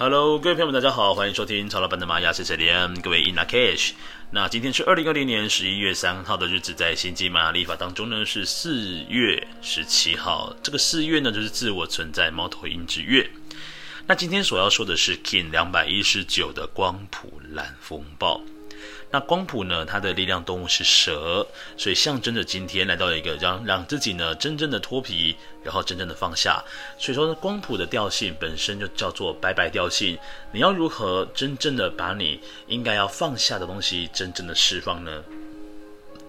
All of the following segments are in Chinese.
Hello，各位朋友们，大家好，欢迎收听曹老板的玛雅谢谢连，各位 In Lak'ech。那今天是二零二零年十一月三号的日子，在星际玛雅历法当中呢是四月十七号。这个四月呢就是自我存在猫头鹰之月。那今天所要说的是 King 两百一十九的光谱蓝风暴。那光谱呢，它的力量动物是蛇，所以象征着今天来到了一个让让自己呢真正的脱皮，然后真正的放下。所以说呢，光谱的调性本身就叫做白白调性。你要如何真正的把你应该要放下的东西真正的释放呢？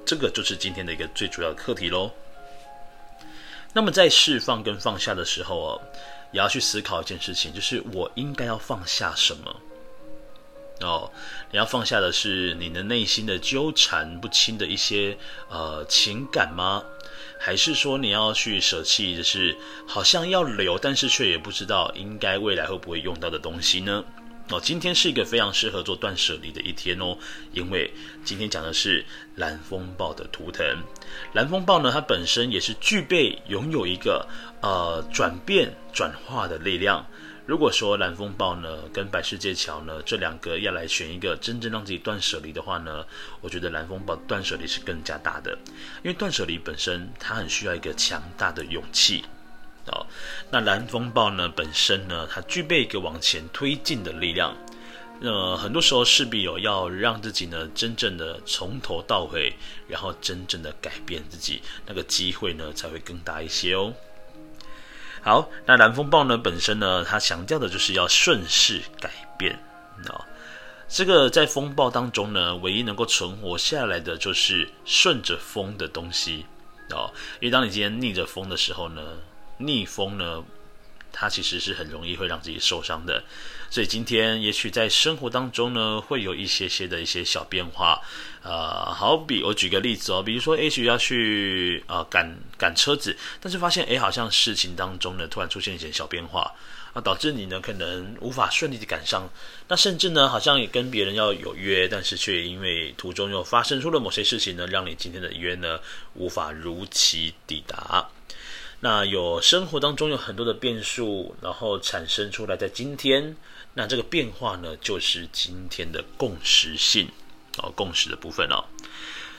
这个就是今天的一个最主要的课题喽。那么在释放跟放下的时候哦，也要去思考一件事情，就是我应该要放下什么？哦，你要放下的是你的内心的纠缠不清的一些呃情感吗？还是说你要去舍弃的是好像要留，但是却也不知道应该未来会不会用到的东西呢？哦，今天是一个非常适合做断舍离的一天哦，因为今天讲的是蓝风暴的图腾。蓝风暴呢，它本身也是具备拥有一个呃转变转化的力量。如果说蓝风暴呢跟白世界桥呢这两个要来选一个真正让自己断舍离的话呢，我觉得蓝风暴断舍离是更加大的，因为断舍离本身它很需要一个强大的勇气哦。那蓝风暴呢本身呢，它具备一个往前推进的力量，呃，很多时候势必有要让自己呢真正的从头到尾，然后真正的改变自己，那个机会呢才会更大一些哦。好，那蓝风暴呢本身呢，它强调的就是要顺势改变啊。这个在风暴当中呢，唯一能够存活下来的就是顺着风的东西啊。因为当你今天逆着风的时候呢，逆风呢，它其实是很容易会让自己受伤的。所以今天也许在生活当中呢，会有一些些的一些小变化，呃，好比我举个例子哦，比如说也许要去呃赶赶车子，但是发现诶好像事情当中呢突然出现一些小变化啊，导致你呢可能无法顺利的赶上，那甚至呢好像也跟别人要有约，但是却因为途中又发生出了某些事情呢，让你今天的约呢无法如期抵达。那有生活当中有很多的变数，然后产生出来在今天。那这个变化呢，就是今天的共识性哦，共识的部分哦。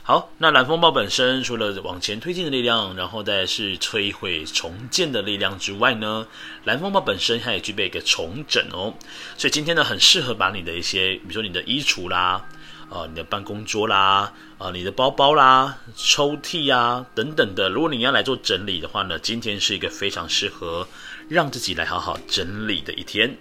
好，那蓝风暴本身除了往前推进的力量，然后再是摧毁重建的力量之外呢，蓝风暴本身它也具备一个重整哦。所以今天呢，很适合把你的一些，比如说你的衣橱啦，啊、呃，你的办公桌啦，啊、你的包包啦、抽屉啊等等的，如果你要来做整理的话呢，今天是一个非常适合让自己来好好整理的一天。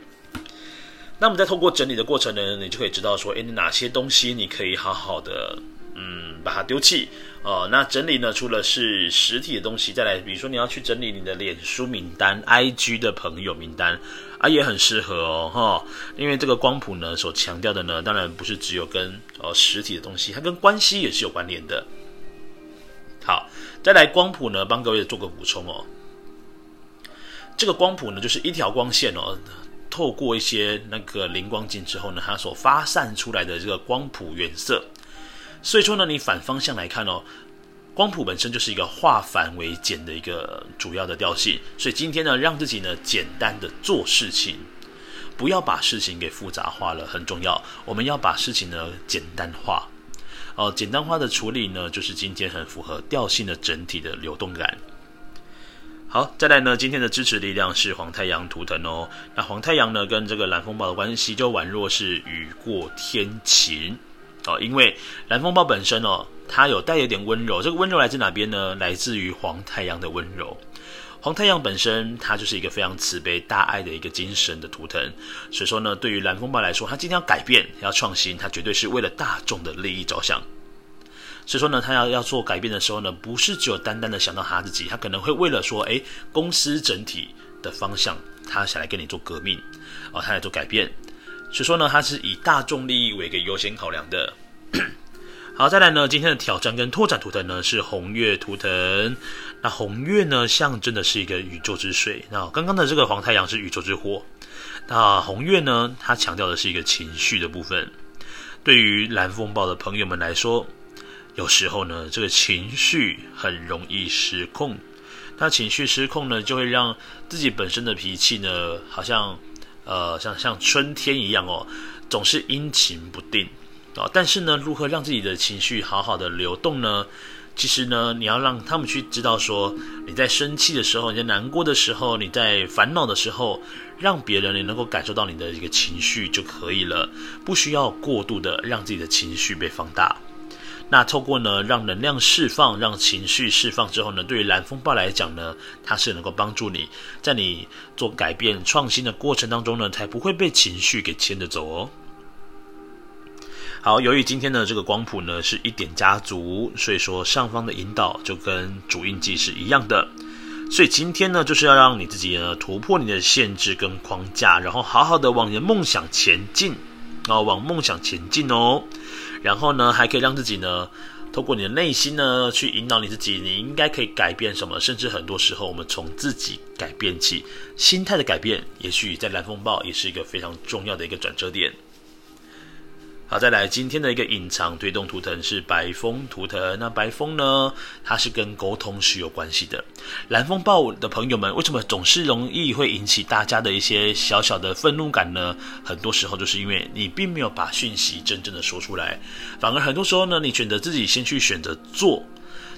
那么在透过整理的过程呢，你就可以知道说，诶，哪些东西你可以好好的，嗯，把它丢弃哦。那整理呢，除了是实体的东西，再来，比如说你要去整理你的脸书名单、IG 的朋友名单啊，也很适合哦，哈、因为这个光谱呢，所强调的呢，当然不是只有跟呃实体的东西，它跟关系也是有关联的。好，再来光谱呢，帮各位做个补充哦。这个光谱呢，就是一条光线哦。透过一些那个灵光镜之后呢，它所发散出来的这个光谱原色，所以说呢，你反方向来看哦，光谱本身就是一个化繁为简的一个主要的调性。所以今天呢，让自己呢简单的做事情，不要把事情给复杂化了，很重要。我们要把事情呢简单化，哦，简单化的处理呢，就是今天很符合调性的整体的流动感。好，再来呢，今天的支持力量是黄太阳图腾哦。那黄太阳呢，跟这个蓝风暴的关系就宛若是雨过天晴哦。因为蓝风暴本身哦，它有带有点温柔。这个温柔来自哪边呢？来自于黄太阳的温柔。黄太阳本身它就是一个非常慈悲大爱的一个精神的图腾。所以说呢，对于蓝风暴来说，它今天要改变，要创新，它绝对是为了大众的利益着想。所以说呢，他要要做改变的时候呢，不是只有单单的想到他自己，他可能会为了说，诶，公司整体的方向，他想来跟你做革命，哦，他来做改变。所以说呢，他是以大众利益为一个优先考量的。好，再来呢，今天的挑战跟拓展图腾呢是红月图腾。那红月呢，象征的是一个宇宙之水。那刚刚的这个黄太阳是宇宙之火。那红月呢，它强调的是一个情绪的部分。对于蓝风暴的朋友们来说。有时候呢，这个情绪很容易失控。那情绪失控呢，就会让自己本身的脾气呢，好像呃，像像春天一样哦，总是阴晴不定啊、但是呢，如何让自己的情绪好好的流动呢？其实呢，你要让他们去知道说，你在生气的时候，你在难过的时候，你在烦恼的时候，让别人也能够感受到你的一个情绪就可以了，不需要过度的让自己的情绪被放大。那透过呢，让能量释放，让情绪释放之后呢，对于蓝风暴来讲呢，它是能够帮助你在你做改变创新的过程当中呢，才不会被情绪给牵着走哦。好，由于今天的这个光谱呢是一点家族，所以说上方的引导就跟主印记是一样的。所以今天呢，就是要让你自己呢突破你的限制跟框架，然后好好的往你的梦想前进，哦，往梦想前进哦。然后呢，还可以让自己呢，透过你的内心呢去引导你自己，你应该可以改变什么？甚至很多时候，我们从自己改变起，心态的改变，也许在蓝风暴也是一个非常重要的一个转折点。好，再来今天的一个隐藏推动图腾是白风图腾。那白风呢，它是跟沟通是有关系的。蓝风暴的朋友们，为什么总是容易会引起大家的一些小小的愤怒感呢？很多时候就是因为你并没有把讯息真正的说出来，反而很多时候呢，你选择自己先去选择做。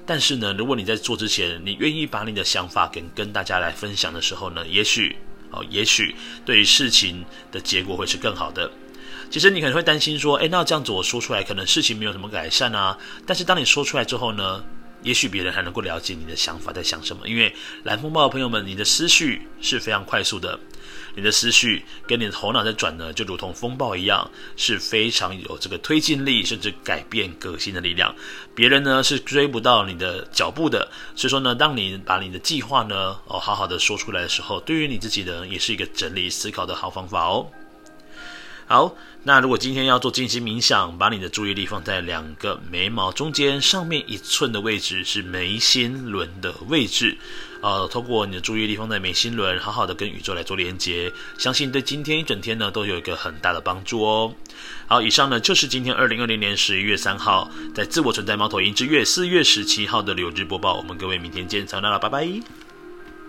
但是呢，如果你在做之前，你愿意把你的想法跟跟大家来分享的时候呢，也许哦，也许对于事情的结果会是更好的。其实你可能会担心说，诶，那这样子我说出来，可能事情没有什么改善啊。但是当你说出来之后呢，也许别人还能够了解你的想法在想什么。因为蓝风暴的朋友们，你的思绪是非常快速的，你的思绪跟你的头脑在转呢，就如同风暴一样，是非常有这个推进力，甚至改变革新的力量。别人呢是追不到你的脚步的。所以说呢，当你把你的计划呢，哦，好好的说出来的时候，对于你自己呢，也是一个整理思考的好方法哦。好，那如果今天要做静心冥想，把你的注意力放在两个眉毛中间上面一寸的位置，是眉心轮的位置。呃，透过你的注意力放在眉心轮，好好的跟宇宙来做连接，相信对今天一整天呢都有一个很大的帮助哦。好，以上呢就是今天二零二零年十一月三号，在自我存在猫头鹰之月四月十七号的流日播报。我们各位明天见，早安了，拜拜。